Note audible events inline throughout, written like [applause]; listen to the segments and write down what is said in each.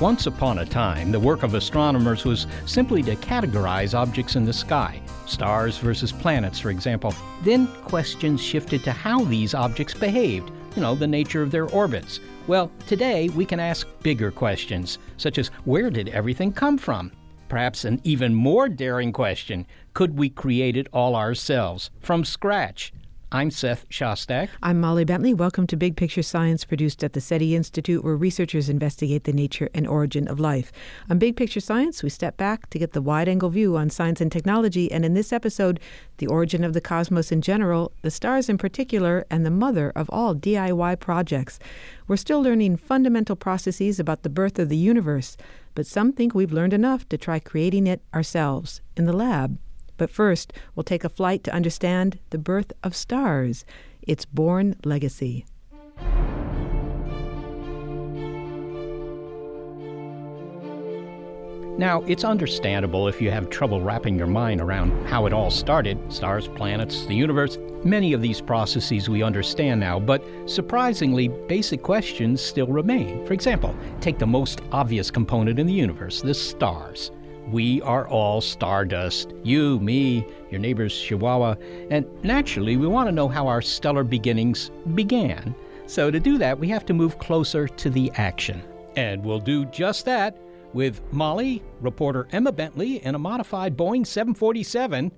Once upon a time, the work of astronomers was simply to categorize objects in the sky, stars versus planets, for example. Then questions shifted to how these objects behaved, you know, the nature of their orbits. Well, today we can ask bigger questions, such as where did everything come from? Perhaps an even more daring question could we create it all ourselves, from scratch? I'm Seth Shostak. I'm Molly Bentley. Welcome to Big Picture Science, produced at the SETI Institute, where researchers investigate the nature and origin of life. On Big Picture Science, we step back to get the wide angle view on science and technology, and in this episode, the origin of the cosmos in general, the stars in particular, and the mother of all DIY projects. We're still learning fundamental processes about the birth of the universe, but some think we've learned enough to try creating it ourselves in the lab. But first, we'll take a flight to understand the birth of stars, its born legacy. Now, it's understandable if you have trouble wrapping your mind around how it all started stars, planets, the universe. Many of these processes we understand now, but surprisingly, basic questions still remain. For example, take the most obvious component in the universe the stars. We are all stardust. You, me, your neighbor's Chihuahua. And naturally, we want to know how our stellar beginnings began. So, to do that, we have to move closer to the action. And we'll do just that with Molly, reporter Emma Bentley, in a modified Boeing 747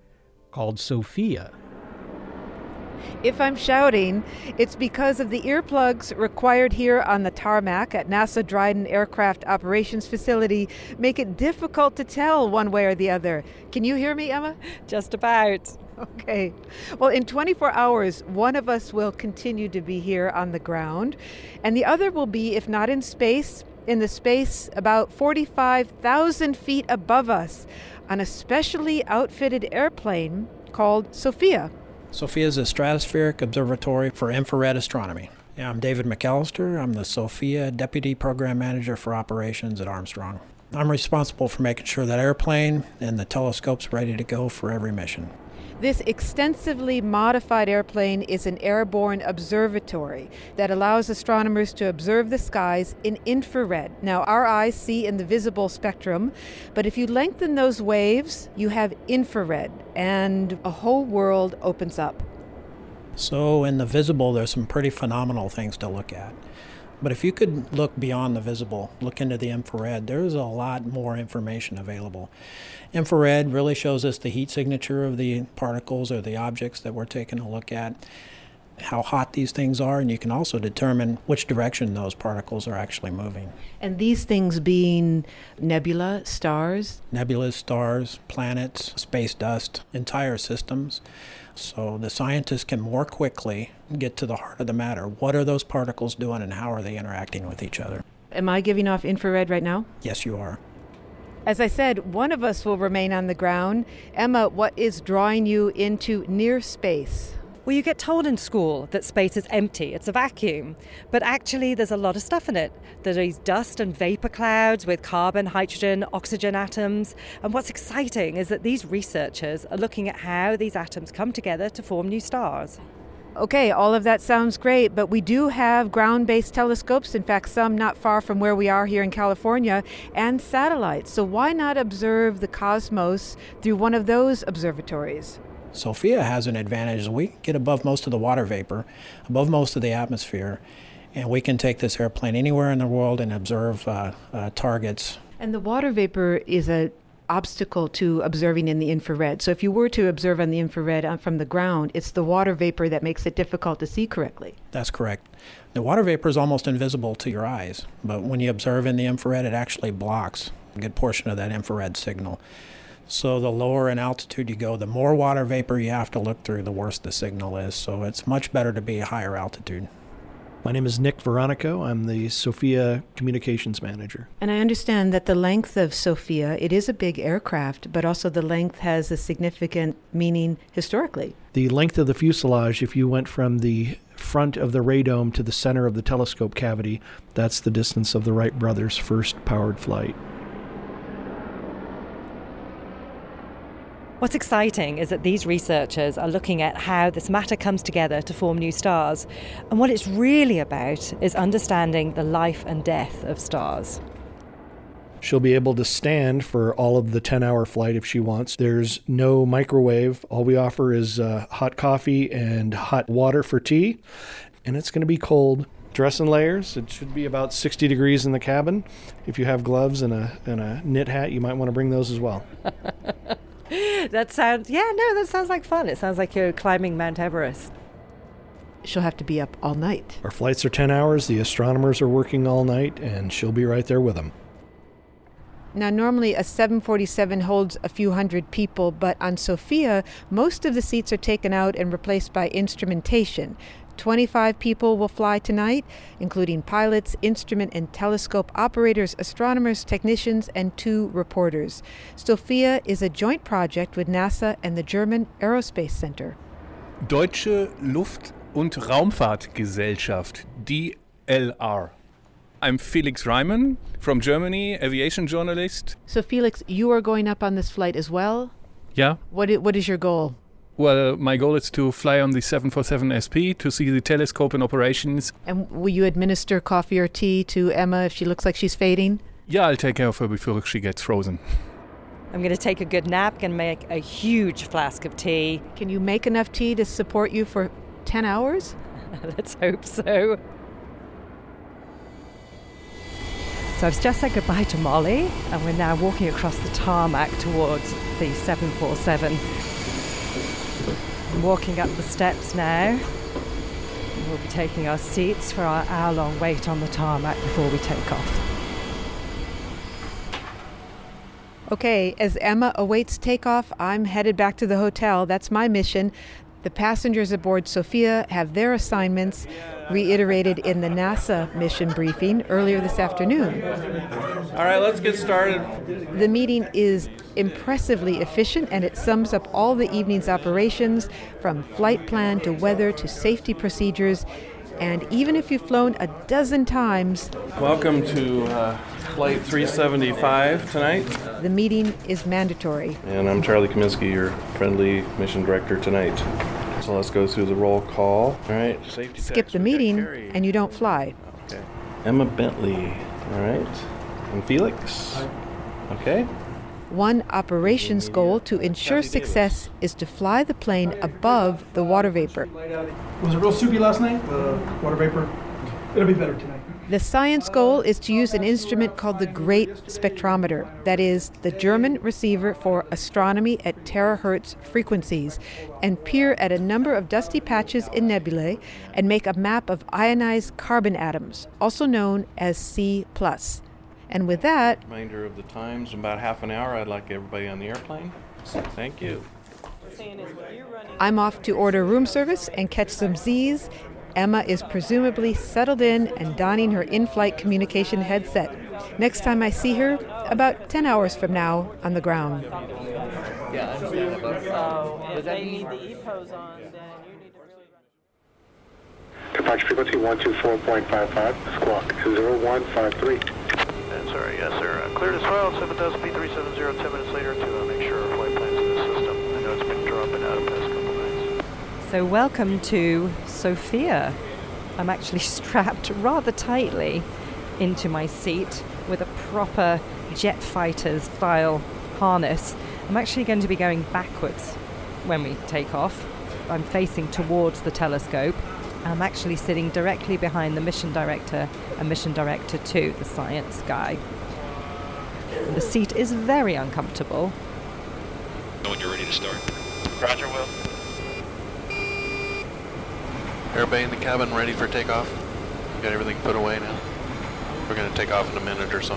called SOFIA. If I'm shouting, it's because of the earplugs required here on the tarmac at NASA Dryden Aircraft Operations Facility make it difficult to tell one way or the other. Can you hear me, Emma? Just about. Okay. Well, in 24 hours, one of us will continue to be here on the ground, and the other will be, if not in space, in the space about 45,000 feet above us on a specially outfitted airplane called SOFIA. SOFIA is a stratospheric observatory for infrared astronomy. I'm David McAllister. I'm the SOFIA Deputy Program Manager for Operations at Armstrong. I'm responsible for making sure that airplane and the telescope's ready to go for every mission. This extensively modified airplane is an airborne observatory that allows astronomers to observe the skies in infrared. Now, our eyes see in the visible spectrum, but if you lengthen those waves, you have infrared, and a whole world opens up. So, in the visible, there's some pretty phenomenal things to look at. But if you could look beyond the visible, look into the infrared, there's a lot more information available. Infrared really shows us the heat signature of the particles or the objects that we're taking a look at, how hot these things are, and you can also determine which direction those particles are actually moving. And these things being nebula, stars? Nebulas, stars, planets, space dust, entire systems. So the scientists can more quickly get to the heart of the matter. What are those particles doing and how are they interacting with each other? Am I giving off infrared right now? Yes, you are. As I said, one of us will remain on the ground. Emma, what is drawing you into near space? Well, you get told in school that space is empty, it's a vacuum. But actually, there's a lot of stuff in it. There's dust and vapor clouds with carbon, hydrogen, oxygen atoms. And what's exciting is that these researchers are looking at how these atoms come together to form new stars. Okay, all of that sounds great, but we do have ground based telescopes, in fact, some not far from where we are here in California, and satellites. So why not observe the cosmos through one of those observatories? SOFIA has an advantage. We get above most of the water vapor, above most of the atmosphere, and we can take this airplane anywhere in the world and observe uh, uh, targets. And the water vapor is a obstacle to observing in the infrared. So if you were to observe on the infrared uh, from the ground, it's the water vapor that makes it difficult to see correctly. That's correct. The water vapor is almost invisible to your eyes, but when you observe in the infrared, it actually blocks a good portion of that infrared signal. So the lower in altitude you go, the more water vapor you have to look through, the worse the signal is. So it's much better to be a higher altitude. My name is Nick Veronico. I'm the SOFIA Communications Manager. And I understand that the length of SOFIA, it is a big aircraft, but also the length has a significant meaning historically. The length of the fuselage, if you went from the front of the radome to the center of the telescope cavity, that's the distance of the Wright brothers' first powered flight. What's exciting is that these researchers are looking at how this matter comes together to form new stars. And what it's really about is understanding the life and death of stars. She'll be able to stand for all of the 10 hour flight if she wants. There's no microwave. All we offer is uh, hot coffee and hot water for tea. And it's going to be cold. Dress in layers. It should be about 60 degrees in the cabin. If you have gloves and a, and a knit hat, you might want to bring those as well. [laughs] [laughs] that sounds, yeah, no, that sounds like fun. It sounds like you're climbing Mount Everest. She'll have to be up all night. Our flights are 10 hours. The astronomers are working all night, and she'll be right there with them. Now, normally a 747 holds a few hundred people, but on SOFIA, most of the seats are taken out and replaced by instrumentation. 25 people will fly tonight, including pilots, instrument and telescope operators, astronomers, technicians, and two reporters. SOFIA is a joint project with NASA and the German Aerospace Center. Deutsche Luft- und Raumfahrtgesellschaft, DLR. I'm Felix Reimann from Germany, aviation journalist. So, Felix, you are going up on this flight as well? Yeah. What What is your goal? Well, my goal is to fly on the 747 SP to see the telescope in operations. And will you administer coffee or tea to Emma if she looks like she's fading? Yeah, I'll take care of her before she gets frozen. I'm going to take a good nap and make a huge flask of tea. Can you make enough tea to support you for 10 hours? [laughs] Let's hope so. So I've just said goodbye to Molly, and we're now walking across the tarmac towards the 747. I'm walking up the steps now. We'll be taking our seats for our hour long wait on the tarmac before we take off. Okay, as Emma awaits takeoff, I'm headed back to the hotel. That's my mission. The passengers aboard SOFIA have their assignments reiterated in the NASA mission briefing earlier this afternoon. All right, let's get started. The meeting is impressively efficient and it sums up all the evening's operations from flight plan to weather to safety procedures. And even if you've flown a dozen times, Welcome to uh, Flight 375 tonight. the meeting is mandatory. And I'm Charlie Kaminski, your friendly mission director tonight. So let's go through the roll call. All right, safety Skip techs, the we meeting and you don't fly. Okay. Emma Bentley. All right. And Felix. Okay. One operations goal to ensure success is to fly the plane above the water vapor. Was it real soupy last night? The water vapor. It'll be better tonight. The science goal is to use an instrument called the Great Spectrometer, that is, the German receiver for astronomy at terahertz frequencies, and peer at a number of dusty patches in nebulae and make a map of ionized carbon atoms, also known as C. And with that, Reminder of the times, in about half an hour, I'd like everybody on the airplane. So Thank you. I'm off to order room service and catch some Z's. Emma is presumably settled in and donning her in flight communication headset. Next time I see her, about 10 hours from now, on the ground. Departure frequency 124.55, squawk 0153. Sorry, yes, sir. Uh, cleared as well. 7000 B370. 10 minutes later to uh, make sure our flight plan's in the system. I know it's been dropping out the past couple nights. So, welcome to SOFIA. I'm actually [laughs] strapped rather tightly into my seat with a proper jet fighter style harness. I'm actually going to be going backwards when we take off. I'm facing towards the telescope. I'm actually sitting directly behind the mission director and mission director 2, the science guy. And the seat is very uncomfortable. When you're ready to start. Roger, Will. Everybody in the cabin ready for takeoff? Got everything put away now? We're going to take off in a minute or so.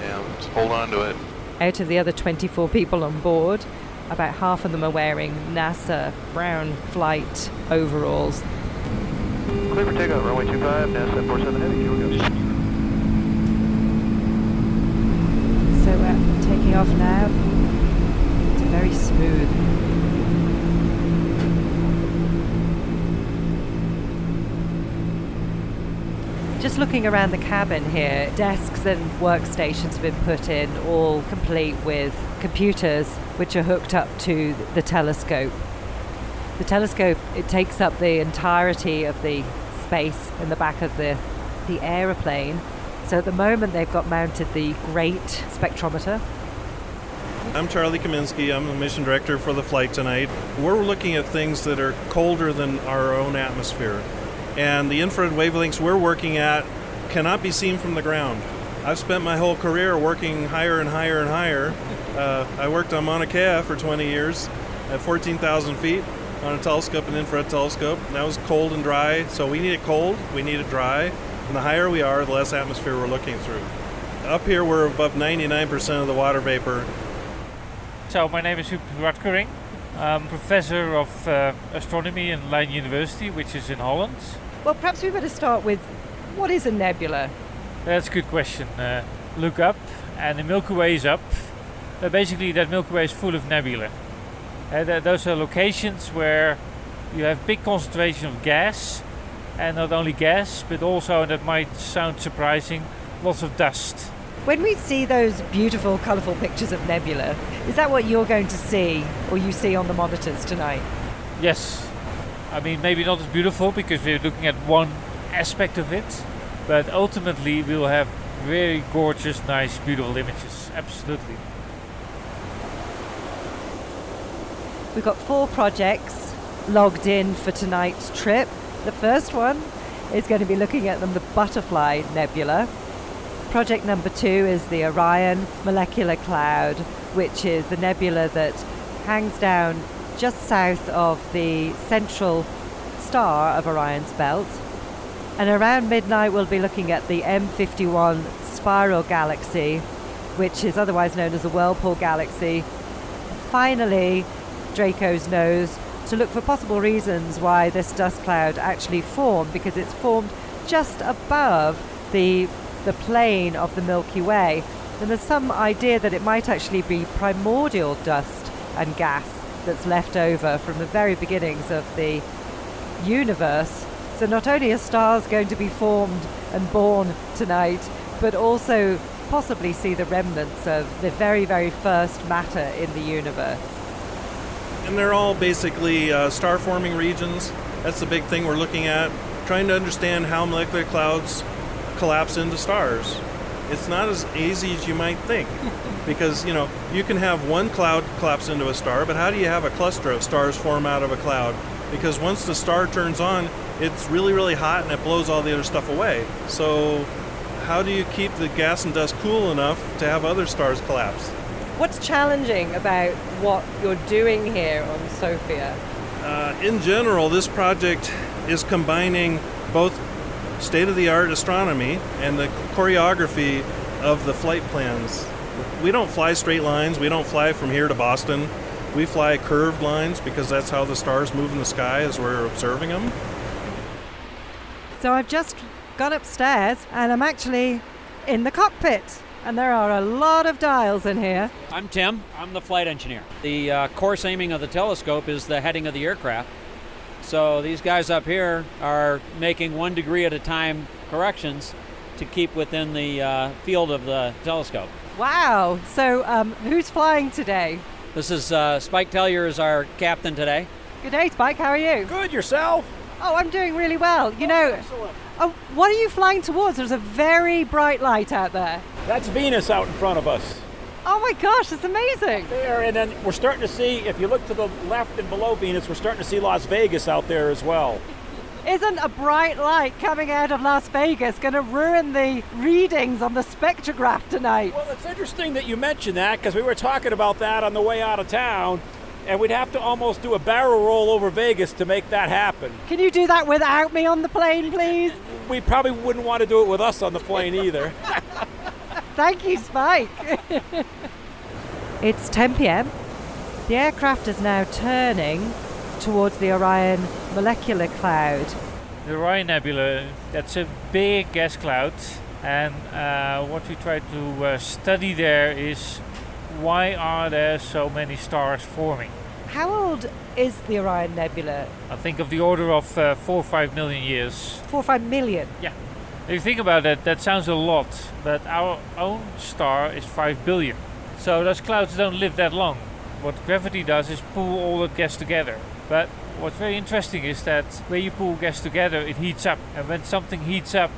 Yeah, let's hold on to it. Out of the other 24 people on board, about half of them are wearing NASA brown flight overalls. Clear for takeoff, runway 25, NASA 47 heavy, here we go. So we're taking off now. It's very smooth. Just looking around the cabin here, desks and workstations have been put in, all complete with computers which are hooked up to the telescope. The telescope it takes up the entirety of the space in the back of the the aeroplane. So at the moment they've got mounted the great spectrometer. I'm Charlie Kaminski. I'm the mission director for the flight tonight. We're looking at things that are colder than our own atmosphere. And the infrared wavelengths we're working at cannot be seen from the ground. I've spent my whole career working higher and higher and higher. Uh, I worked on Mauna Kea for 20 years at 14,000 feet on a telescope, an infrared telescope. And that was cold and dry, so we need it cold, we need it dry. And the higher we are, the less atmosphere we're looking through. Up here, we're above 99% of the water vapor. So, my name is Huub Rottgering. I'm professor of uh, astronomy in Leiden University, which is in Holland. Well, perhaps we better start with what is a nebula? That's a good question. Uh, look up, and the Milky Way is up. Uh, basically, that Milky Way is full of nebula. Uh, th- those are locations where you have big concentration of gas, and not only gas, but also, and that might sound surprising, lots of dust. When we see those beautiful, colourful pictures of nebula, is that what you're going to see or you see on the monitors tonight? Yes. I mean, maybe not as beautiful because we're looking at one aspect of it, but ultimately we'll have very gorgeous, nice, beautiful images. Absolutely. We've got four projects logged in for tonight's trip. The first one is going to be looking at the Butterfly Nebula. Project number two is the Orion Molecular Cloud, which is the nebula that hangs down just south of the central star of Orion's belt. And around midnight, we'll be looking at the M51 Spiral Galaxy, which is otherwise known as the Whirlpool Galaxy. Finally, Draco's nose to look for possible reasons why this dust cloud actually formed, because it's formed just above the the plane of the Milky Way. And there's some idea that it might actually be primordial dust and gas that's left over from the very beginnings of the universe. So not only are stars going to be formed and born tonight, but also possibly see the remnants of the very, very first matter in the universe. And they're all basically uh, star forming regions. That's the big thing we're looking at, trying to understand how molecular clouds collapse into stars. It's not as easy as you might think because, you know, you can have one cloud collapse into a star, but how do you have a cluster of stars form out of a cloud? Because once the star turns on, it's really, really hot and it blows all the other stuff away. So, how do you keep the gas and dust cool enough to have other stars collapse? What's challenging about what you're doing here on SOFIA? Uh, in general, this project is combining both state of the art astronomy and the choreography of the flight plans. We don't fly straight lines, we don't fly from here to Boston. We fly curved lines because that's how the stars move in the sky as we're observing them. So I've just got upstairs and I'm actually in the cockpit. And there are a lot of dials in here. I'm Tim. I'm the flight engineer. The uh, course aiming of the telescope is the heading of the aircraft. So these guys up here are making one degree at a time corrections to keep within the uh, field of the telescope. Wow. So um, who's flying today? This is uh, Spike Tellier is our captain today. Good day, Spike. How are you? Good. Yourself? Oh, I'm doing really well. You know, Excellent. oh, what are you flying towards? There's a very bright light out there. That's Venus out in front of us. Oh my gosh, it's amazing. There, and then we're starting to see, if you look to the left and below Venus, we're starting to see Las Vegas out there as well. Isn't a bright light coming out of Las Vegas going to ruin the readings on the spectrograph tonight? Well, it's interesting that you mentioned that because we were talking about that on the way out of town, and we'd have to almost do a barrel roll over Vegas to make that happen. Can you do that without me on the plane, please? We probably wouldn't want to do it with us on the plane either. [laughs] Thank you, Spike. [laughs] it's 10 pm. The aircraft is now turning towards the Orion molecular cloud. The Orion Nebula, that's a big gas cloud, and uh, what we try to uh, study there is why are there so many stars forming? How old is the Orion Nebula? I think of the order of uh, four or five million years. Four or five million? Yeah. If you think about it, that sounds a lot, but our own star is five billion. So those clouds don't live that long. What gravity does is pull all the gas together. But what's very interesting is that when you pull gas together, it heats up. And when something heats up,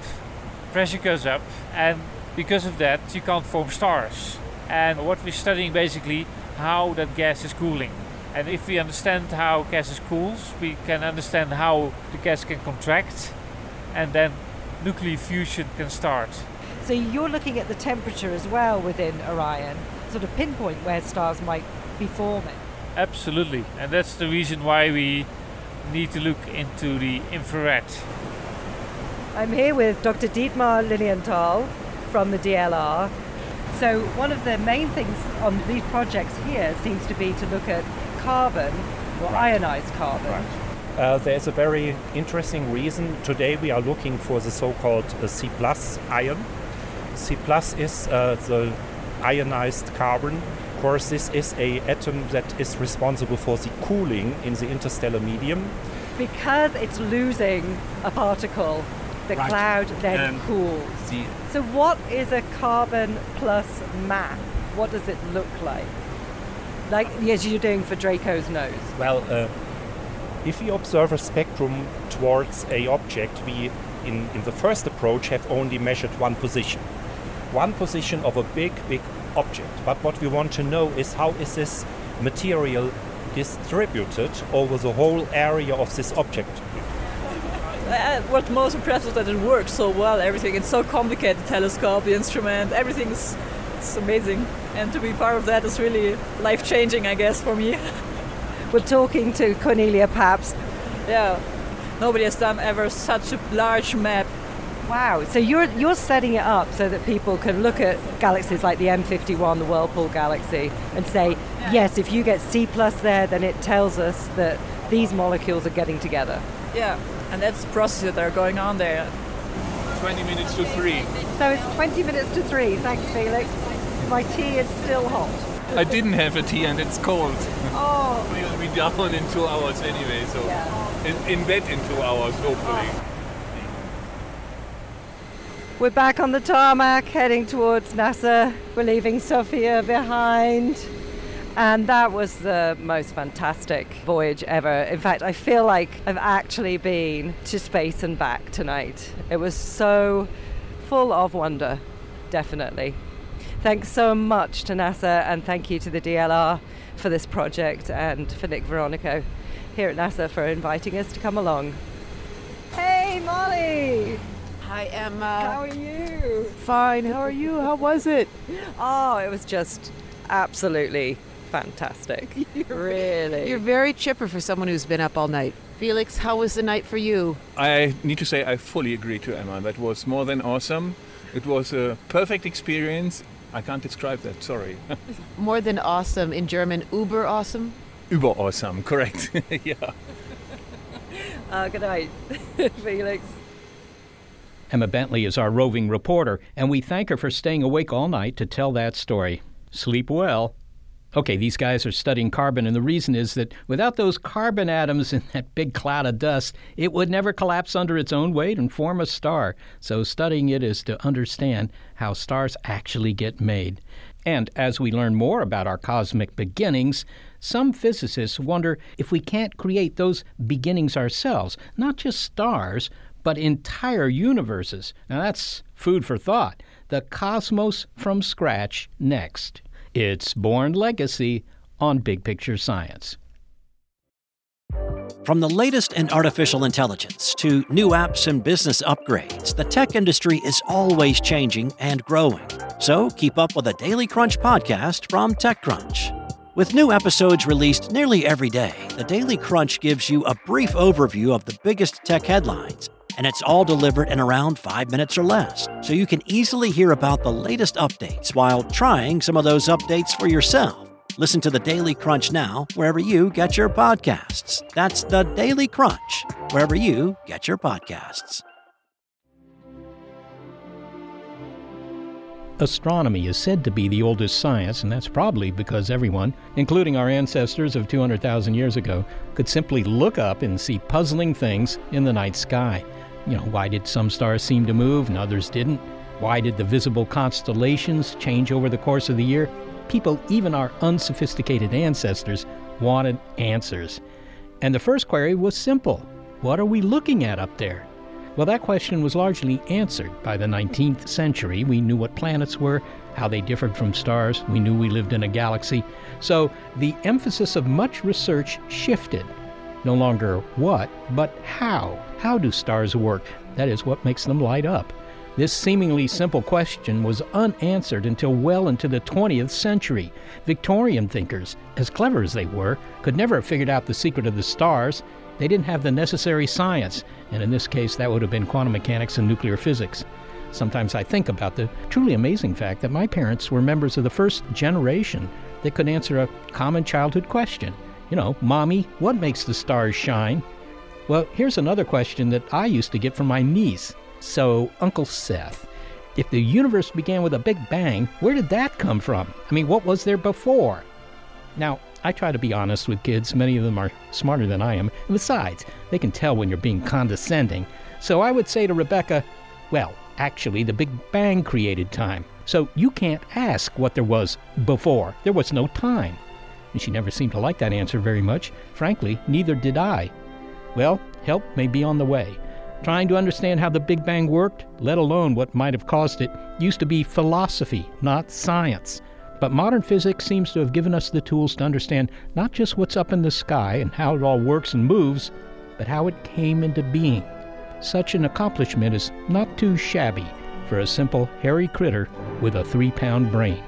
pressure goes up. And because of that, you can't form stars. And what we're studying basically how that gas is cooling. And if we understand how gases cools, we can understand how the gas can contract, and then nuclear fusion can start. So you're looking at the temperature as well within Orion, sort of pinpoint where stars might be forming. Absolutely, and that's the reason why we need to look into the infrared. I'm here with Dr. Dietmar Lilienthal from the DLR. So one of the main things on these projects here seems to be to look at carbon or right. ionized carbon. Right. Uh, there's a very interesting reason. Today we are looking for the so-called uh, C plus ion. C plus is uh, the ionized carbon. Of course, this is a atom that is responsible for the cooling in the interstellar medium. Because it's losing a particle, the right. cloud then um, cools. The so, what is a carbon plus map? What does it look like? Like as you're doing for Draco's nose. Well, uh, if we observe a spectrum towards a object, we in, in the first approach have only measured one position. One position of a big, big object. But what we want to know is how is this material distributed over the whole area of this object. Uh, what most impressive is that it works so well. Everything it's so complicated. The telescope, the instrument, everything's it's amazing. And to be part of that is really life changing, I guess, for me. [laughs] We're talking to Cornelia Pabst. Yeah, nobody has done ever such a large map. Wow! So you're you're setting it up so that people can look at galaxies like the M51, the Whirlpool galaxy, and say, yeah. yes, if you get C plus there, then it tells us that these molecules are getting together. Yeah, and that's the processes that are going on there. 20 minutes to 3. So it's 20 minutes to 3. Thanks, Felix. My tea is still hot. I didn't have a tea and it's cold. Oh. [laughs] we'll be down in two hours anyway, so yeah. in, in, bed in two hours, hopefully. Oh. We're back on the tarmac heading towards NASA. We're leaving SOFIA behind. And that was the most fantastic voyage ever. In fact, I feel like I've actually been to space and back tonight. It was so full of wonder, definitely. Thanks so much to NASA and thank you to the DLR for this project and for Nick Veronico here at NASA for inviting us to come along. Hey, Molly! Hi, Emma. How are you? Fine. How are you? How was it? Oh, it was just absolutely fantastic. [laughs] really. You're very chipper for someone who's been up all night. Felix, how was the night for you? I need to say I fully agree to Emma. That was more than awesome. It was a perfect experience. I can't describe that, sorry. [laughs] more than awesome in German, uber awesome? Uber awesome, correct. [laughs] yeah. Uh, good night, [laughs] Felix. Emma Bentley is our roving reporter, and we thank her for staying awake all night to tell that story. Sleep well. Okay, these guys are studying carbon, and the reason is that without those carbon atoms [laughs] in that big cloud of dust, it would never collapse under its own weight and form a star. So, studying it is to understand how stars actually get made. And as we learn more about our cosmic beginnings, some physicists wonder if we can't create those beginnings ourselves, not just stars, but entire universes. Now, that's food for thought. The cosmos from scratch next. It's Born Legacy on Big Picture Science. From the latest in artificial intelligence to new apps and business upgrades, the tech industry is always changing and growing. So keep up with the Daily Crunch podcast from TechCrunch. With new episodes released nearly every day, the Daily Crunch gives you a brief overview of the biggest tech headlines, and it's all delivered in around five minutes or less, so you can easily hear about the latest updates while trying some of those updates for yourself. Listen to the Daily Crunch now, wherever you get your podcasts. That's the Daily Crunch, wherever you get your podcasts. Astronomy is said to be the oldest science, and that's probably because everyone, including our ancestors of 200,000 years ago, could simply look up and see puzzling things in the night sky. You know, why did some stars seem to move and others didn't? Why did the visible constellations change over the course of the year? people, even our unsophisticated ancestors, wanted answers. And the first query was simple What are we looking at up there? Well, that question was largely answered by the 19th century. We knew what planets were, how they differed from stars, we knew we lived in a galaxy. So the emphasis of much research shifted. No longer what, but how. How do stars work? That is what makes them light up. This seemingly simple question was unanswered until well into the 20th century. Victorian thinkers, as clever as they were, could never have figured out the secret of the stars. They didn't have the necessary science, and in this case, that would have been quantum mechanics and nuclear physics. Sometimes I think about the truly amazing fact that my parents were members of the first generation that could answer a common childhood question. You know, Mommy, what makes the stars shine? Well, here's another question that I used to get from my niece. So, Uncle Seth, if the universe began with a big bang, where did that come from? I mean, what was there before? Now, I try to be honest with kids. Many of them are smarter than I am. And besides, they can tell when you're being condescending. So I would say to Rebecca, well, actually, the Big Bang created time. So you can't ask what there was before. There was no time. And she never seemed to like that answer very much. Frankly, neither did I. Well, help may be on the way. Trying to understand how the Big Bang worked, let alone what might have caused it, used to be philosophy, not science. But modern physics seems to have given us the tools to understand not just what's up in the sky and how it all works and moves, but how it came into being. Such an accomplishment is not too shabby for a simple hairy critter with a three pound brain.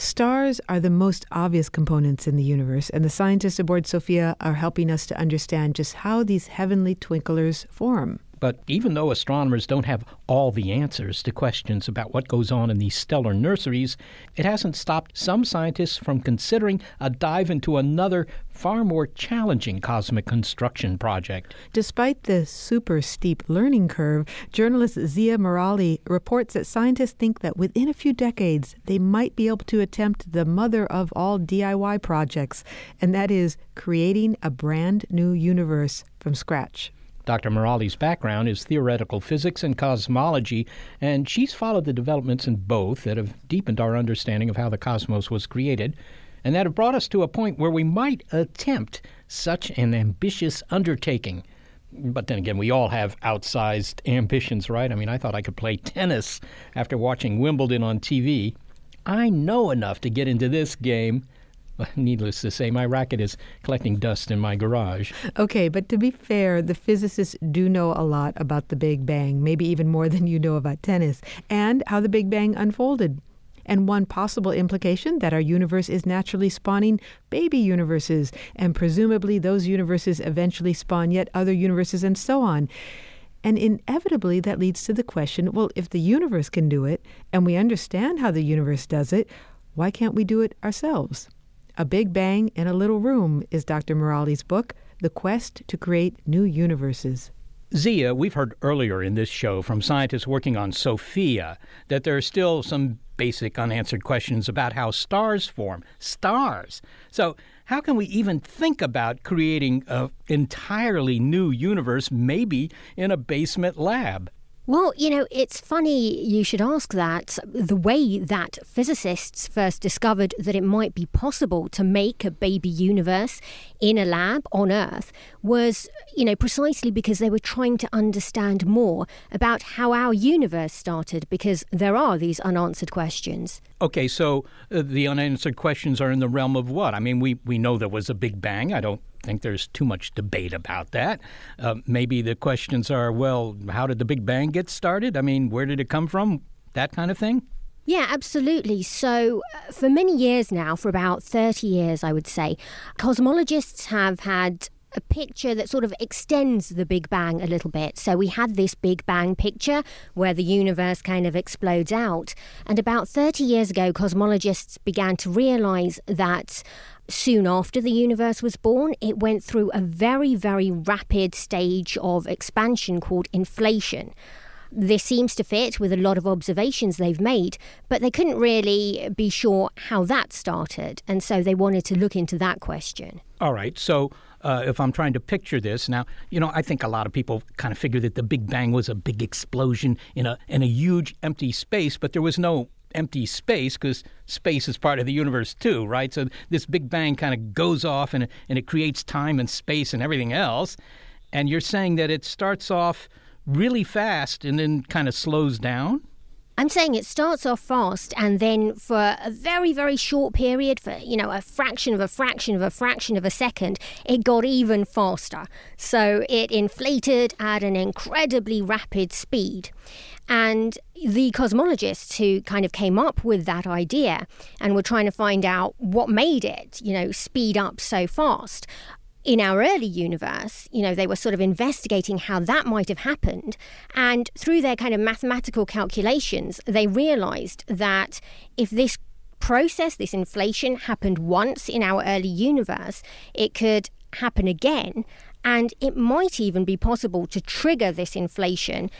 Stars are the most obvious components in the universe, and the scientists aboard SOFIA are helping us to understand just how these heavenly twinklers form. But even though astronomers don't have all the answers to questions about what goes on in these stellar nurseries, it hasn't stopped some scientists from considering a dive into another, far more challenging cosmic construction project. Despite the super steep learning curve, journalist Zeeya Merali reports that scientists think that within a few decades they might be able to attempt the mother of all DIY projects, and that is creating a brand new universe from scratch. Dr. Merali's background is theoretical physics and cosmology, and she's followed the developments in both that have deepened our understanding of how the cosmos was created, and that have brought us to a point where we might attempt such an ambitious undertaking. But then again, we all have outsized ambitions, right? I mean, I thought I could play tennis after watching Wimbledon on TV. I know enough to get into this game. [laughs] Needless to say, my racket is collecting dust in my garage. Okay, but to be fair, the physicists do know a lot about the Big Bang, maybe even more than you know about tennis, and how the Big Bang unfolded. And one possible implication that our universe is naturally spawning baby universes, and presumably those universes eventually spawn yet other universes, and so on. And inevitably, that leads to the question well, if the universe can do it, and we understand how the universe does it, why can't we do it ourselves? A Big Bang in a Little Room is Dr. Merali's book, The Quest to Create New Universes. Zeeya, we've heard earlier in this show from scientists working on SOFIA that there are still some basic unanswered questions about how stars form. Stars! So, how can we even think about creating an entirely new universe, maybe in a basement lab? Well, you know, it's funny you should ask that. The way that physicists first discovered that it might be possible to make a baby universe in a lab on Earth was, you know, precisely because they were trying to understand more about how our universe started, because there are these unanswered questions. Okay, so uh, the unanswered questions are in the realm of what? I mean, we, we know there was a Big Bang. I don't think there's too much debate about that. Uh, maybe the questions are, well, how did the Big Bang get started? I mean, where did it come from? That kind of thing? Yeah, absolutely. So, uh, for many years now, for about 30 years, I would say, cosmologists have had a picture that sort of extends the Big Bang a little bit. So we had this Big Bang picture where the universe kind of explodes out. And about 30 years ago, cosmologists began to realize that soon after the universe was born, it went through a very, very rapid stage of expansion called inflation. This seems to fit with a lot of observations they've made, but they couldn't really be sure how that started, and so they wanted to look into that question. All right, so uh, if I'm trying to picture this now, you know, I think a lot of people kind of figure that the Big Bang was a big explosion in a in a huge empty space, but there was no empty space because space is part of the universe too, right? So this Big Bang kind of goes off and, and it creates time and space and everything else. And you're saying that it starts off really fast and then kind of slows down? I'm saying it starts off fast and then for a very, very short period, for, you know, a fraction of a fraction of a fraction of a second, it got even faster. So it inflated at an incredibly rapid speed. And the cosmologists who kind of came up with that idea and were trying to find out what made it, you know, speed up so fast. In our early universe, you know, they were sort of investigating how that might have happened. And through their kind of mathematical calculations, they realized that if this process, this inflation, happened once in our early universe, it could happen again. And it might even be possible to trigger this inflation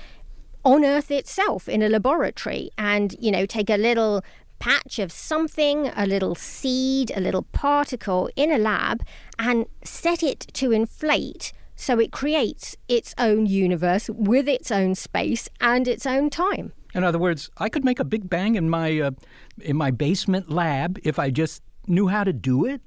on Earth itself in a laboratory and, you know, take a little patch of something, a little seed, a little particle in a lab and set it to inflate so it creates its own universe with its own space and its own time. In other words, I could make a big bang in my uh, in my basement lab if I just knew how to do it.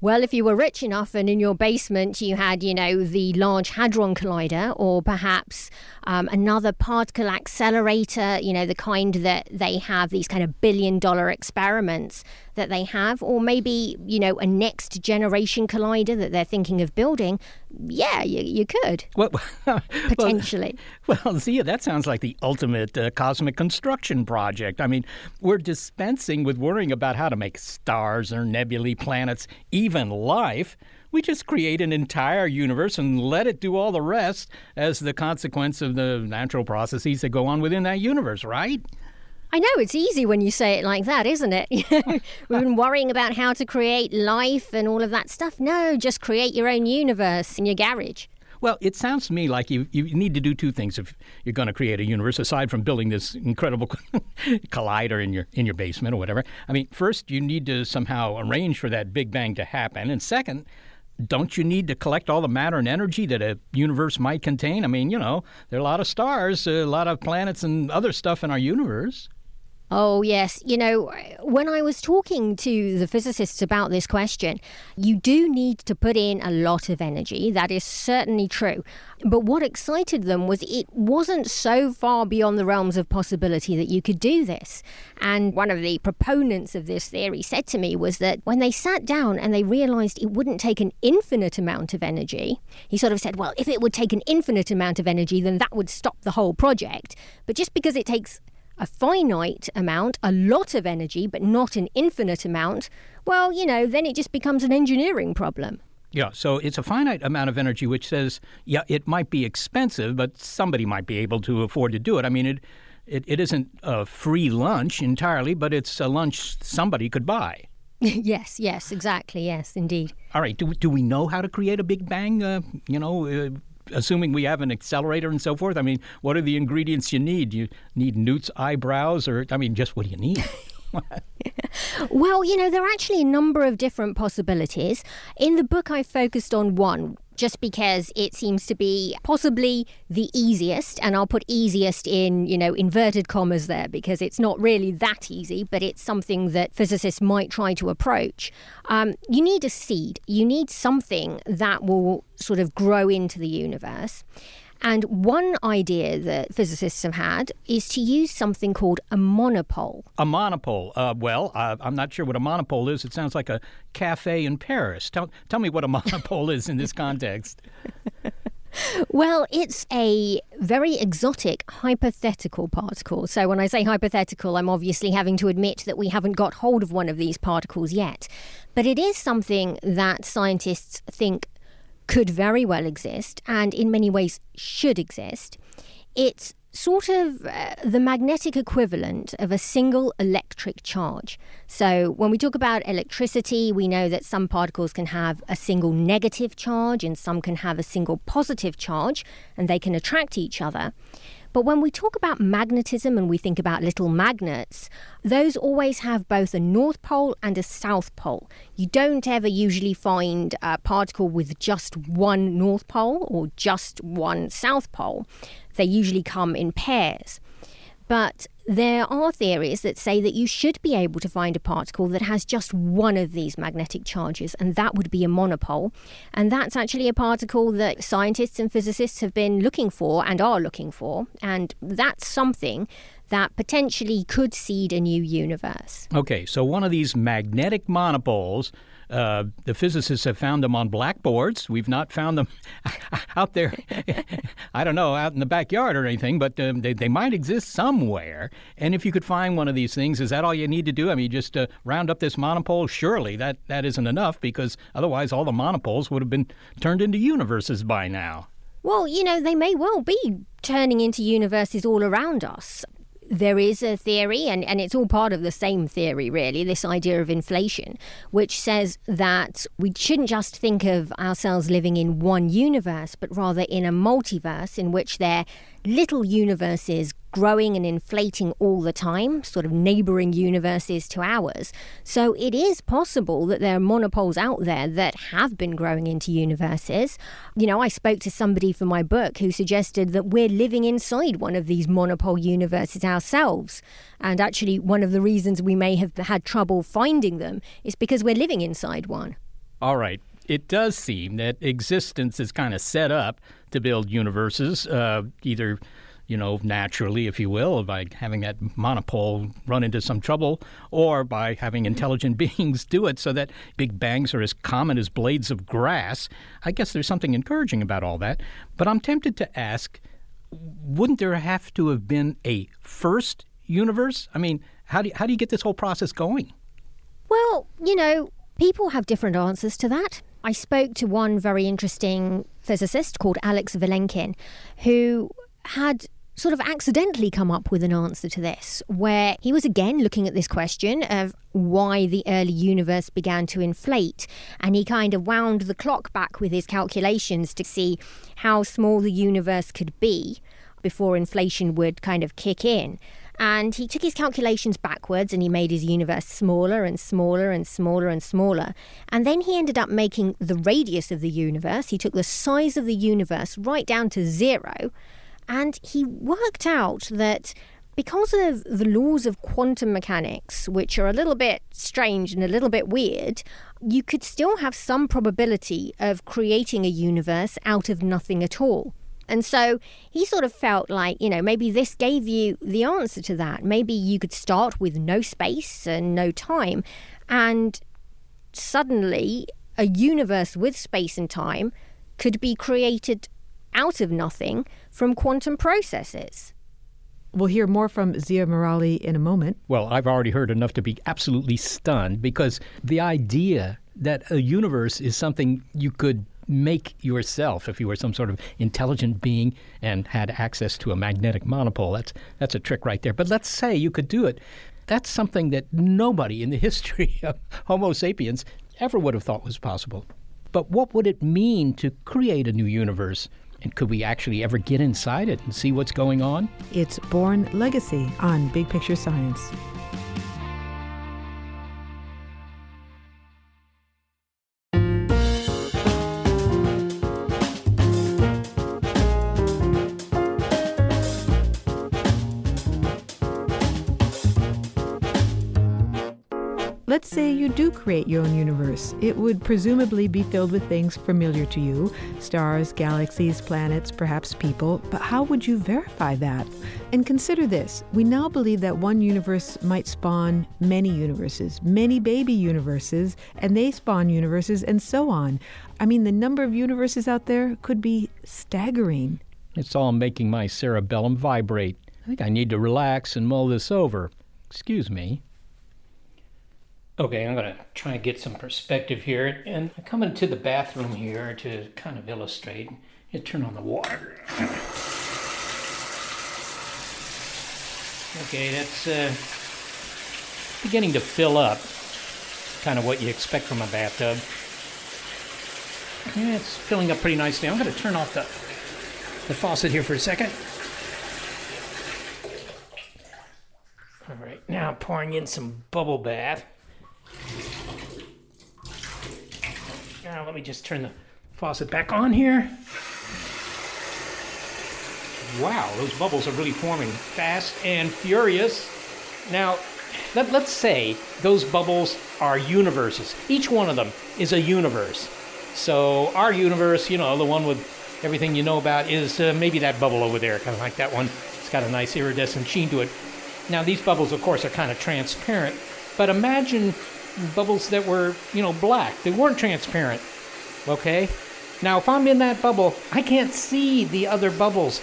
Well, if you were rich enough and in your basement you had, you know, the Large Hadron Collider or perhaps um, another particle accelerator, you know, the kind that they have, these kind of billion dollar experiments that they have, or maybe, you know, a next generation collider that they're thinking of building, yeah, you, you could. Well, [laughs] potentially. Well, [laughs] well, Zeeya, that sounds like the ultimate uh, cosmic construction project. I mean, we're dispensing with worrying about how to make stars or nebulae, planets, even life. We just create an entire universe and let it do all the rest as the consequence of the natural processes that go on within that universe, right? I know it's easy when you say it like that, isn't it? [laughs] [laughs] We've been worrying about how to create life and all of that stuff. No, just create your own universe in your garage. Well, it sounds to me like you, you need to do two things if you're going to create a universe, aside from building this incredible [laughs] collider in your in your basement or whatever. I mean, first you need to somehow arrange for that Big Bang to happen, and second, don't you need to collect all the matter and energy that a universe might contain? I mean, you know, there are a lot of stars, a lot of planets, and other stuff in our universe. Oh, yes. You know, when I was talking to the physicists about this question, you do need to put in a lot of energy. That is certainly true. But what excited them was it wasn't so far beyond the realms of possibility that you could do this. And one of the proponents of this theory said to me was that when they sat down and they realized it wouldn't take an infinite amount of energy, he sort of said, well, if it would take an infinite amount of energy, then that would stop the whole project. But just because it takes a finite amount, a lot of energy, but not an infinite amount, well, you know, then it just becomes an engineering problem. Yeah, so it's a finite amount of energy, which says, yeah, it might be expensive, but somebody might be able to afford to do it. I mean, it, it, it isn't a free lunch entirely, but it's a lunch somebody could buy. [laughs] yes, yes, exactly. Yes, indeed. All right. Do, do we know how to create a Big Bang? Uh, you know, uh, assuming we have an accelerator and so forth? I mean, what are the ingredients you need? You need Newt's eyebrows, or I mean, just what do you need? [laughs] Well, you know, there are actually a number of different possibilities. In the book, I focused on one, just because it seems to be possibly the easiest. And I'll put easiest in, you know, inverted commas there because it's not really that easy, but it's something that physicists might try to approach. Um, you need a seed, you need something that will sort of grow into the universe. And one idea that physicists have had is to use something called a monopole. A monopole. Uh, well, uh, I'm not sure what a monopole is. It sounds like a cafe in Paris. Tell, tell me what a [laughs] monopole is in this context. Well, it's a very exotic hypothetical particle. So, when I say hypothetical, I'm obviously having to admit that we haven't got hold of one of these particles yet. But it is something that scientists think could very well exist and in many ways should exist. It's sort of uh, the magnetic equivalent of a single electric charge. So, when we talk about electricity, we know that some particles can have a single negative charge and some can have a single positive charge, and they can attract each other. But when we talk about magnetism and we think about little magnets, those always have both a north pole and a south pole. You don't ever usually find a particle with just one north pole or just one south pole. They usually come in pairs. But there are theories that say that you should be able to find a particle that has just one of these magnetic charges, and that would be a monopole. And that's actually a particle that scientists and physicists have been looking for and are looking for. And that's something that potentially could seed a new universe. Okay, so one of these magnetic monopoles uh, the physicists have found them on blackboards. We've not found them [laughs] out there, [laughs] I don't know, out in the backyard or anything, but um, they, they might exist somewhere. And if you could find one of these things, is that all you need to do? I mean, just uh, round up this monopole? Surely that, that isn't enough because otherwise all the monopoles would have been turned into universes by now. Well, you know, they may well be turning into universes all around us there is a theory, and, and it's all part of the same theory, really, this idea of inflation, which says that we shouldn't just think of ourselves living in one universe, but rather in a multiverse in which there are little universes growing and inflating all the time, sort of neighboring universes to ours. So it is possible that there are monopoles out there that have been growing into universes. You know, I spoke to somebody for my book who suggested that we're living inside one of these monopole universes ourselves. And actually, one of the reasons we may have had trouble finding them is because we're living inside one. All right. It does seem that existence is kind of set up to build universes, uh, either you know, naturally, if you will, by having that monopole run into some trouble, or by having intelligent [laughs] beings do it so that big bangs are as common as blades of grass. I guess there's something encouraging about all that. But I'm tempted to ask wouldn't there have to have been a first universe? I mean, how do you, how do you get this whole process going? Well, you know, people have different answers to that. I spoke to one very interesting physicist called Alex Vilenkin, who had sort of accidentally come up with an answer to this, where he was again looking at this question of why the early universe began to inflate. And he kind of wound the clock back with his calculations to see how small the universe could be before inflation would kind of kick in. And he took his calculations backwards and he made his universe smaller and smaller and smaller and smaller. And then he ended up making the radius of the universe. He took the size of the universe right down to zero. And he worked out that because of the laws of quantum mechanics, which are a little bit strange and a little bit weird, you could still have some probability of creating a universe out of nothing at all. And so he sort of felt like, you know, maybe this gave you the answer to that. Maybe you could start with no space and no time, and suddenly a universe with space and time could be created out of nothing from quantum processes. We'll hear more from Zeeya Merali in a moment. Well, I've already heard enough to be absolutely stunned because the idea that a universe is something you could make yourself if you were some sort of intelligent being and had access to a magnetic monopole. That's that's a trick right there. But let's say you could do it. That's something that nobody in the [laughs] history of Homo sapiens ever would have thought was possible. But what would it mean to create a new universe? And could we actually ever get inside it and see what's going on? It's Born Legacy on Big Picture Science. Create your own universe. It would presumably be filled with things familiar to you stars, galaxies, planets, perhaps people. But how would you verify that? And consider this we now believe that one universe might spawn many universes, many baby universes, and they spawn universes, and so on. I mean, the number of universes out there could be staggering. It's all making my cerebellum vibrate. I think I need to relax and mull this over. Excuse me. Okay, I'm going to try and get some perspective here. And I come into the bathroom here to kind of illustrate. You turn on the water. Okay, that's uh, beginning to fill up. Kind of what you expect from a bathtub. Yeah, it's filling up pretty nicely. I'm going to turn off the, the faucet here for a second. All right, now pouring in some bubble bath. Now let me just turn the faucet back on here. Wow, those bubbles are really forming fast and furious. Now, let, us say those bubbles are universes. Each one of them is a universe. So, our universe, you know, the one with everything you know about, is uh, maybe that bubble over there, kind of like that one. It's got a nice iridescent sheen to it. Now, these bubbles, of course, are kind of transparent, but imagine bubbles that were, you know, black. They weren't transparent. Okay? Now, if I'm in that bubble, I can't see the other bubbles.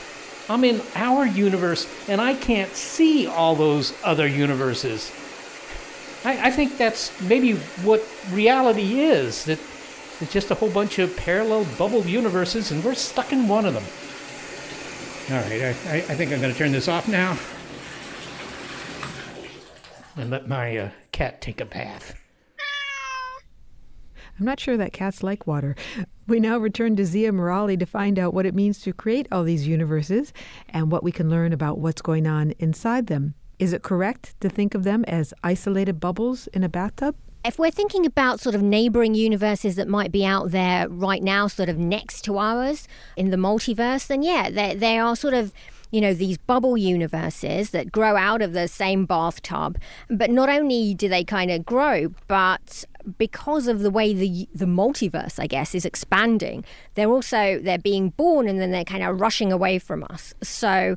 I'm in our universe, and I can't see all those other universes. I, I think that's maybe what reality is that it's just a whole bunch of parallel bubble universes, and we're stuck in one of them. All right, I, I think I'm going to turn this off now and let my uh, cat take a bath. I'm not sure that cats like water. We now return to Zeeya Merali to find out what it means to create all these universes and what we can learn about what's going on inside them. Is it correct to think of them as isolated bubbles in a bathtub? If we're thinking about sort of neighboring universes that might be out there right now, sort of next to ours in the multiverse, then yeah, they, they are sort of you know, these bubble universes that grow out of the same bathtub. But not only do they kind of grow, but because of the way the the multiverse, I guess, is expanding, they're also they're being born and then they're kind of rushing away from us. So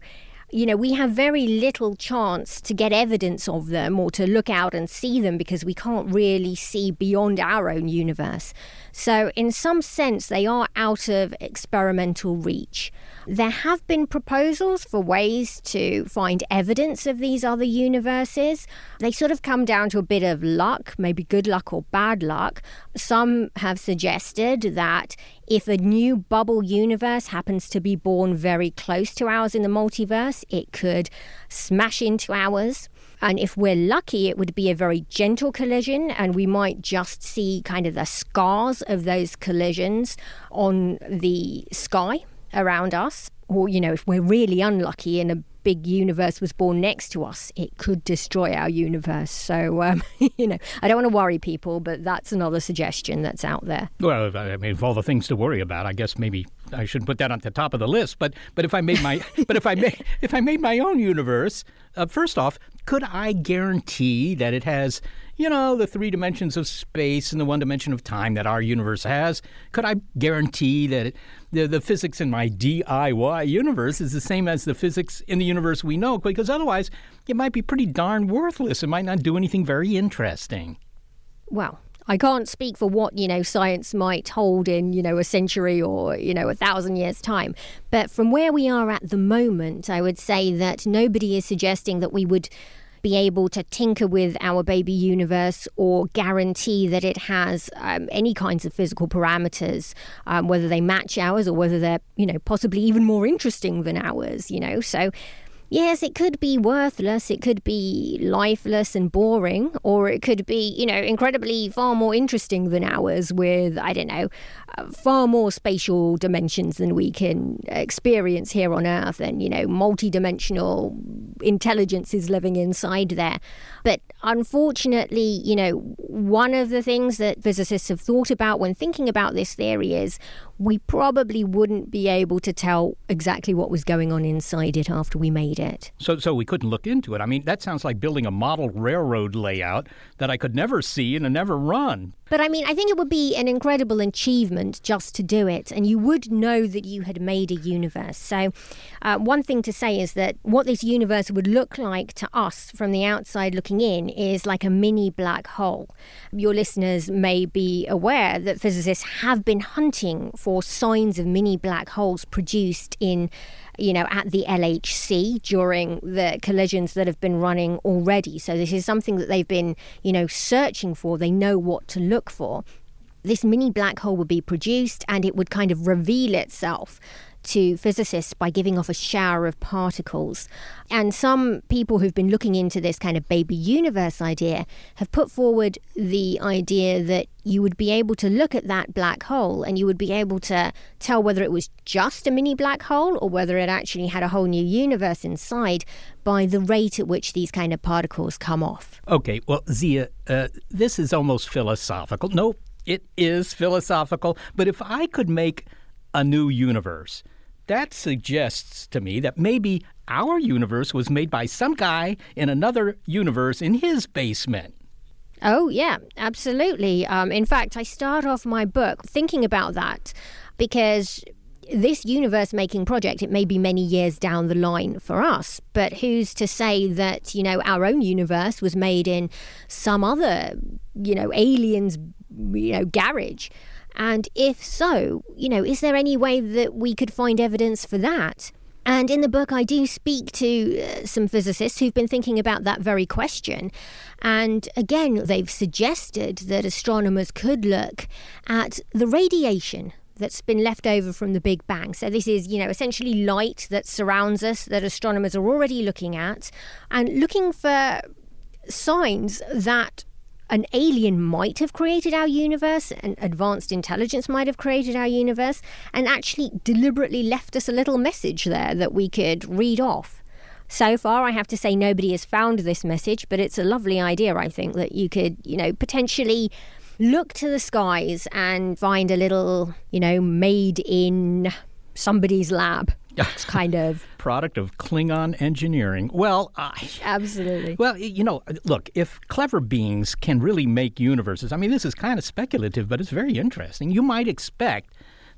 you know, we have very little chance to get evidence of them or to look out and see them because we can't really see beyond our own universe. So, in some sense, they are out of experimental reach. There have been proposals for ways to find evidence of these other universes. They sort of come down to a bit of luck, maybe good luck or bad luck. Some have suggested that if a new bubble universe happens to be born very close to ours in the multiverse, it could smash into ours. And if we're lucky, it would be a very gentle collision, and we might just see kind of the scars of those collisions on the sky around us. Or, you know, if we're really unlucky and a big universe was born next to us, it could destroy our universe. So, um, [laughs] you know, I don't want to worry people, but that's another suggestion that's out there. Well, I mean, of all the things to worry about, I guess maybe I should put that on the top of the list. But but if I made my [laughs] but if I made if I made my own universe, uh, first off, could I guarantee that it has you know, the three dimensions of space and the one dimension of time that our universe has, could I guarantee that it, the, the physics in my DIY universe is the same as the physics in the universe we know? Because otherwise, it might be pretty darn worthless. It might not do anything very interesting. Well, I can't speak for what, you know, science might hold in, you know, a century or, you know, a thousand years' time. But from where we are at the moment, I would say that nobody is suggesting that we would be able to tinker with our baby universe or guarantee that it has um, any kinds of physical parameters, um, whether they match ours or whether they're, you know, possibly even more interesting than ours, you know. So yes, it could be worthless, it could be lifeless and boring, or it could be, you know, incredibly far more interesting than ours with, I don't know, far more spatial dimensions than we can experience here on Earth, and, you know, multi dimensional intelligence is living inside there. But unfortunately, you know, one of the things that physicists have thought about when thinking about this theory is we probably wouldn't be able to tell exactly what was going on inside it after we made it. So, so we couldn't look into it. I mean, that sounds like building a model railroad layout that I could never see and never run. But I mean, I think it would be an incredible achievement just to do it, and you would know that you had made a universe. So, uh, one thing to say is that what this universe would look like to us from the outside looking in is like a mini black hole. Your listeners may be aware that physicists have been hunting for signs of mini black holes produced in you know, at the LHC during the collisions that have been running already. So this is something that they've been, you know, searching for. They know what to look for. This mini black hole would be produced and it would kind of reveal itself to physicists by giving off a shower of particles. And some people who've been looking into this kind of baby universe idea have put forward the idea that you would be able to look at that black hole and you would be able to tell whether it was just a mini black hole or whether it actually had a whole new universe inside by the rate at which these kind of particles come off. Okay, well, Zeeya, uh, this is almost philosophical. No, it is philosophical, but if I could make a new universe, that suggests to me that maybe our universe was made by some guy in another universe in his basement. Oh, yeah, absolutely. Um, in fact, I start off my book thinking about that because this universe making project, it may be many years down the line for us, but who's to say that, you know, our own universe was made in some other, you know, aliens, you know, garage? And if so, you know, is there any way that we could find evidence for that? And in the book, I do speak to uh, some physicists who've been thinking about that very question. And again, they've suggested that astronomers could look at the radiation that's been left over from the Big Bang. So, this is, you know, essentially light that surrounds us that astronomers are already looking at and looking for signs that an alien might have created our universe, an advanced intelligence might have created our universe, and actually deliberately left us a little message there that we could read off. So far, I have to say nobody has found this message, but it's a lovely idea, I think, that you could, you know, potentially look to the skies and find a little, you know, made in somebody's lab. It's kind of [laughs] product of Klingon engineering. Well, absolutely. Well, you know, look, if clever beings can really make universes, I mean, this is kind of speculative, but it's very interesting. You might expect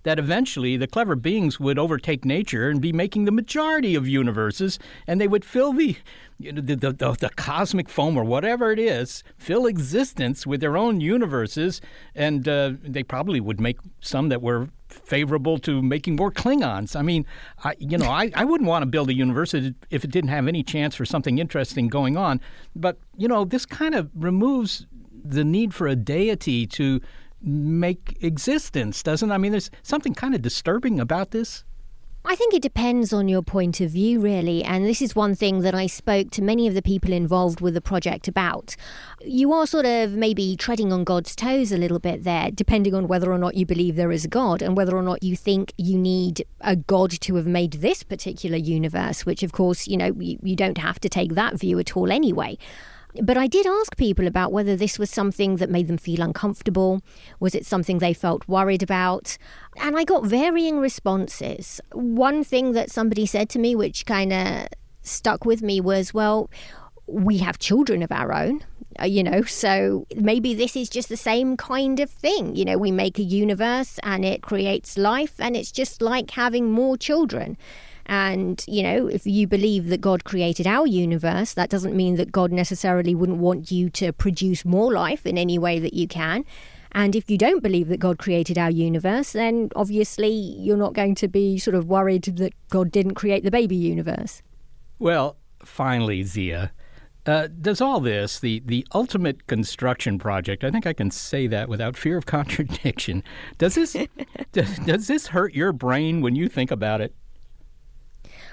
that eventually the clever beings would overtake nature and be making the majority of universes, and they would fill the, you know, the, the, the, the, cosmic foam or whatever it is, fill existence with their own universes, and uh, they probably would make some that were favorable to making more Klingons. I mean, I, you know, I, I wouldn't want to build a university if it didn't have any chance for something interesting going on. But, you know, this kind of removes the need for a deity to make existence, doesn't it? I mean, there's something kind of disturbing about this. I think it depends on your point of view, really. And this is one thing that I spoke to many of the people involved with the project about. You are sort of maybe treading on God's toes a little bit there, depending on whether or not you believe there is a God and whether or not you think you need a God to have made this particular universe, which, of course, you know, you, you don't have to take that view at all anyway. But I did ask people about whether this was something that made them feel uncomfortable. Was it something they felt worried about? And I got varying responses. One thing that somebody said to me, which kind of stuck with me, was well, we have children of our own. Uh, you know, so maybe this is just the same kind of thing. You know, we make a universe and it creates life, and it's just like having more children. And, you know, if you believe that God created our universe, that doesn't mean that God necessarily wouldn't want you to produce more life in any way that you can. And if you don't believe that God created our universe, then obviously you're not going to be sort of worried that God didn't create the baby universe. Well, finally, Zeeya, uh, does all this, the, the ultimate construction project, I think I can say that without fear of [laughs] contradiction, does this, [laughs] does, does this hurt your brain when you think about it?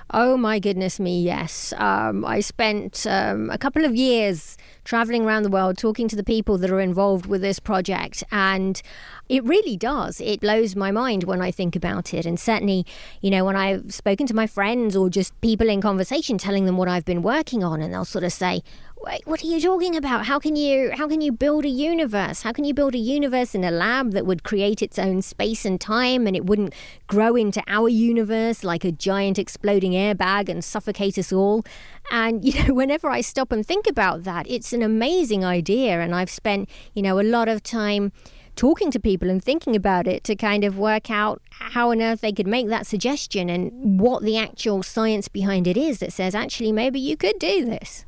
Oh my goodness me, yes. Um, I spent um, a couple of years traveling around the world talking to the people that are involved with this project, and it really does. It blows my mind when I think about it. And certainly, you know, when I've spoken to my friends or just people in conversation telling them what I've been working on, and they'll sort of say, Wait, what are you talking about? How can you how can you build a universe? How can you build a universe in a lab that would create its own space and time and it wouldn't grow into our universe like a giant exploding airbag and suffocate us all? And you know, [laughs] whenever I stop and think about that, it's an amazing idea and I've spent, you know, a lot of time talking to people and thinking about it to kind of work out how on earth they could make that suggestion and what the actual science behind it is that says actually maybe you could do this.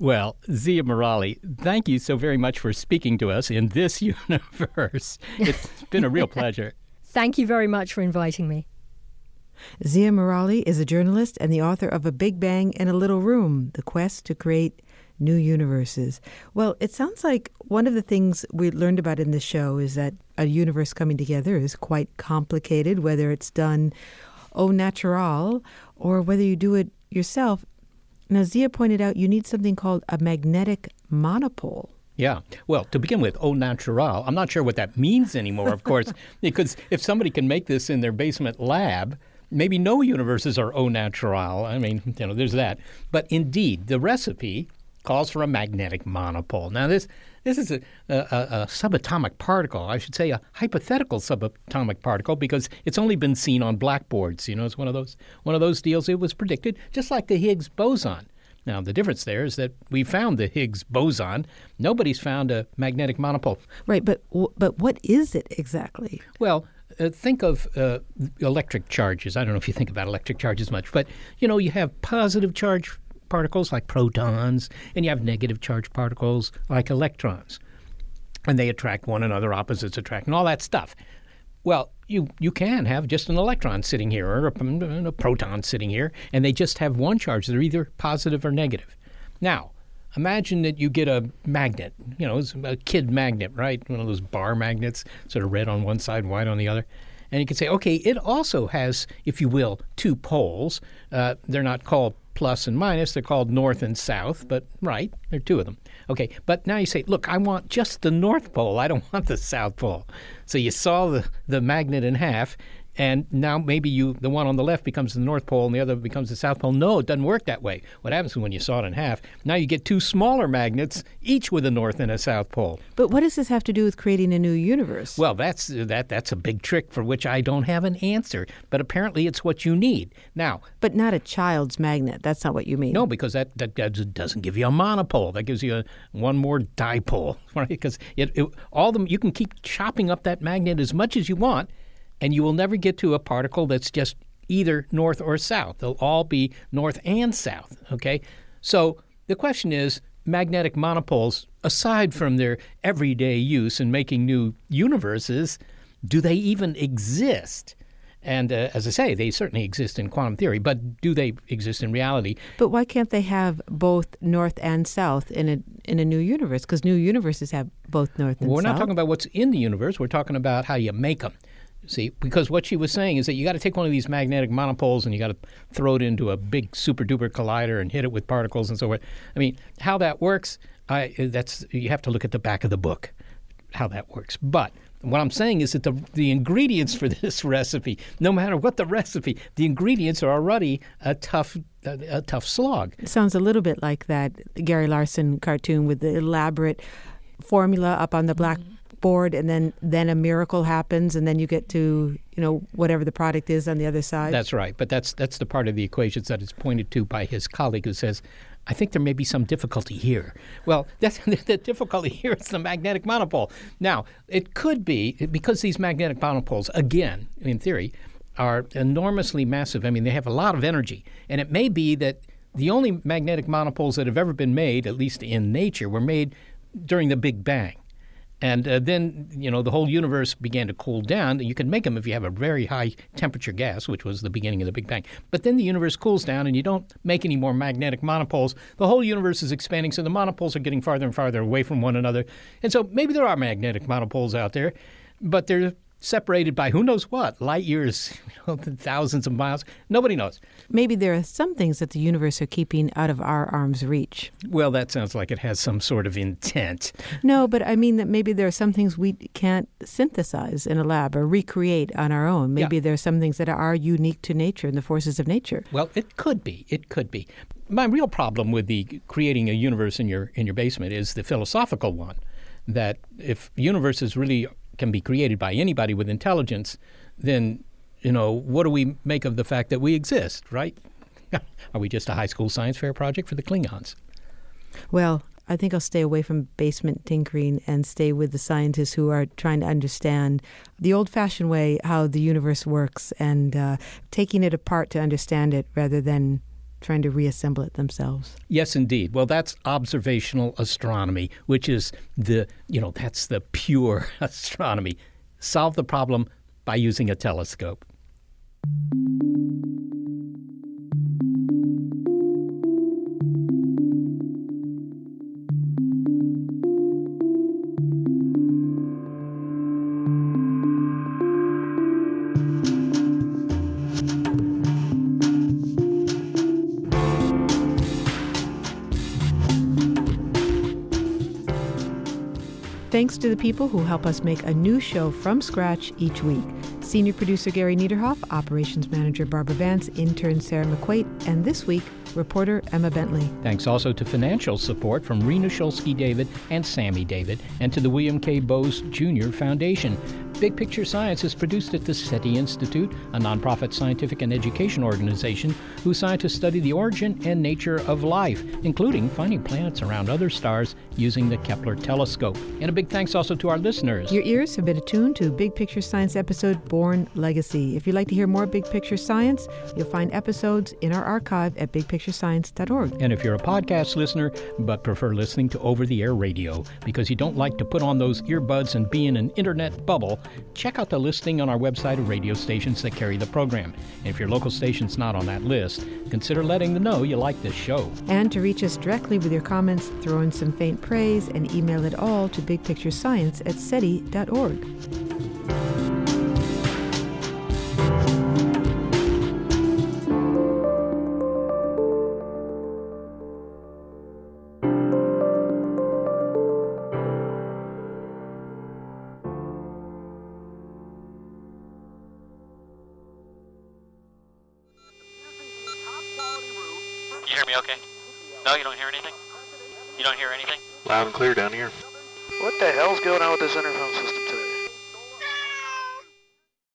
Well, Zeeya Merali, thank you so very much for speaking to us in this [laughs] universe. It's been a real pleasure. [laughs] Thank you very much for inviting me. Zeeya Merali is a journalist and the author of A Big Bang in a Little Room The Quest to Create New Universes. Well, it sounds like one of the things we learned about in the show is that a universe coming together is quite complicated, whether it's done au natural or whether you do it yourself. Now, Zeeya pointed out you need something called a magnetic monopole. Yeah. Well, to begin with, au natural, I'm not sure what that means anymore, of course, [laughs] because if somebody can make this in their basement lab, maybe no universes are au natural. I mean, you know, there's that. But indeed, the recipe calls for a magnetic monopole. Now, this this is a, a, a, subatomic particle. I should say a hypothetical subatomic particle because it's only been seen on blackboards. You know, it's one of those one of those deals. It was predicted, just like the Higgs boson. Now, the difference there is that we found the Higgs boson. Nobody's found a magnetic monopole. Right, but but what is it exactly? Well, uh, think of uh, electric charges. I don't know if you think about electric charges much, but you know, you have positive charge particles like protons, and you have negative charge particles like electrons. And they attract one another, opposites attract, and all that stuff. Well, you, you can have just an electron sitting here or a, a proton sitting here, and they just have one charge. They're either positive or negative. Now, imagine that you get a magnet, you know, a kid magnet, right? One of those bar magnets, sort of red on one side, white on the other. And you can say, okay, it also has, if you will, two poles. Uh, they're not called plus and minus. They're called north and south, but right, there are two of them. Okay, but now you say, look, I want just the north pole. I don't [laughs] want the south pole. So you saw the, the magnet in half, and now maybe you the one on the left becomes the north pole and the other becomes the south pole. No it doesn't work that way. What happens when you saw it in half? Now you get two smaller magnets each with a north and a south pole. But what does this have to do with creating a new universe? Well that's that that's a big trick for which i don't have an answer. But apparently it's what you need. Now but not a child's magnet. That's not what you mean. No because that that, that doesn't give you a monopole. That gives you a, one more dipole [laughs] right? Because it, it, all them you can keep chopping up that magnet as much as you want and you will never get to a particle that's just either north or south. They'll all be north and south, okay? So the question is magnetic monopoles, aside from their everyday use in making new universes, do they even exist? And uh, as I say, they certainly exist in quantum theory, but do they exist in reality? But why can't they have both north and south in a in a new universe? Because new universes have both north and we're south. We're not talking about what's in the universe. We're talking about how you make them. See, because what she was saying is that you got to take one of these magnetic monopoles and you got to throw it into a big super duper collider and hit it with particles and so forth. I mean, how that works, I, that's you have to look at the back of the book, how that works. But what I'm saying is that the the ingredients for [laughs] this recipe, no matter what the recipe, the ingredients are already a tough a, a tough slog. It sounds a little bit like that Gary Larson cartoon with the elaborate formula up on the black. Mm-hmm. Board and then then a miracle happens and then you get to you know whatever the product is on the other side that's right but that's that's the part of the equations that is pointed to by his colleague who says I think there may be some difficulty here. Well, [laughs] that's, the difficulty here is the magnetic monopole. Now, it could be because these magnetic monopoles, again, in theory, are enormously massive. I mean, they have a lot of energy. And it may be that the only magnetic monopoles that have ever been made, at least in nature, were made during the Big Bang. And uh, then, you know, the whole universe began to cool down. You can make them if you have a very high temperature gas, which was the beginning of the Big Bang. But then the universe cools down and you don't make any more magnetic monopoles. The whole universe is expanding, so the monopoles are getting farther and farther away from one another. And so maybe there are magnetic monopoles out there, but they're separated by who knows what, light years, [laughs] thousands of miles. Nobody knows. Maybe there are some things that the universe are keeping out of our arm's reach. Well, that sounds like it has some sort of intent. No, but I mean that maybe there are some things we can't synthesize in a lab or recreate on our own. Maybe Yeah. there are some things that are unique to nature and the forces of nature. Well, it could be. It could be. My real problem with the creating a universe in your in your basement is the philosophical one. That if universes really can be created by anybody with intelligence, then you know what do we make of the fact that we exist? Right? [laughs] Are we just a high school science fair project for the Klingons? Well, I think I'll stay away from basement tinkering and stay with the scientists who are trying to understand the old fashioned way how the universe works and uh, taking it apart to understand it rather than trying to reassemble it themselves. Yes, indeed. Well, that's observational astronomy, which is the, you know, that's the pure [laughs] astronomy. Solve the problem by using a telescope. Thanks to the people who help us make a new show from scratch each week. Senior producer Gary Niederhoff, operations manager Barbara Vance, intern Sarah McQuaid, and this week, reporter Emma Bentley. Thanks also to financial support from Rena Shulsky David and Sammy David, and to the William K. Bowes Jr. Foundation. Big Picture Science is produced at the SETI Institute, a nonprofit scientific and education organization whose scientists study the origin and nature of life, including finding planets around other stars using the Kepler telescope. And a big thanks also to our listeners. Your ears have been attuned to Big Picture Science episode Born Legacy. If you'd like to hear more Big Picture Science, you'll find episodes in our archive at bigpicturescience.org. And if you're a podcast listener but prefer listening to over the air radio because you don't like to put on those earbuds and be in an internet bubble, check out the listing on our website of radio stations that carry the program. And if your local station's not on that list, consider letting them know you like this show. And to reach us directly with your comments, throw in some faint praise and email it all to bigpicturescience at seti.org. clear down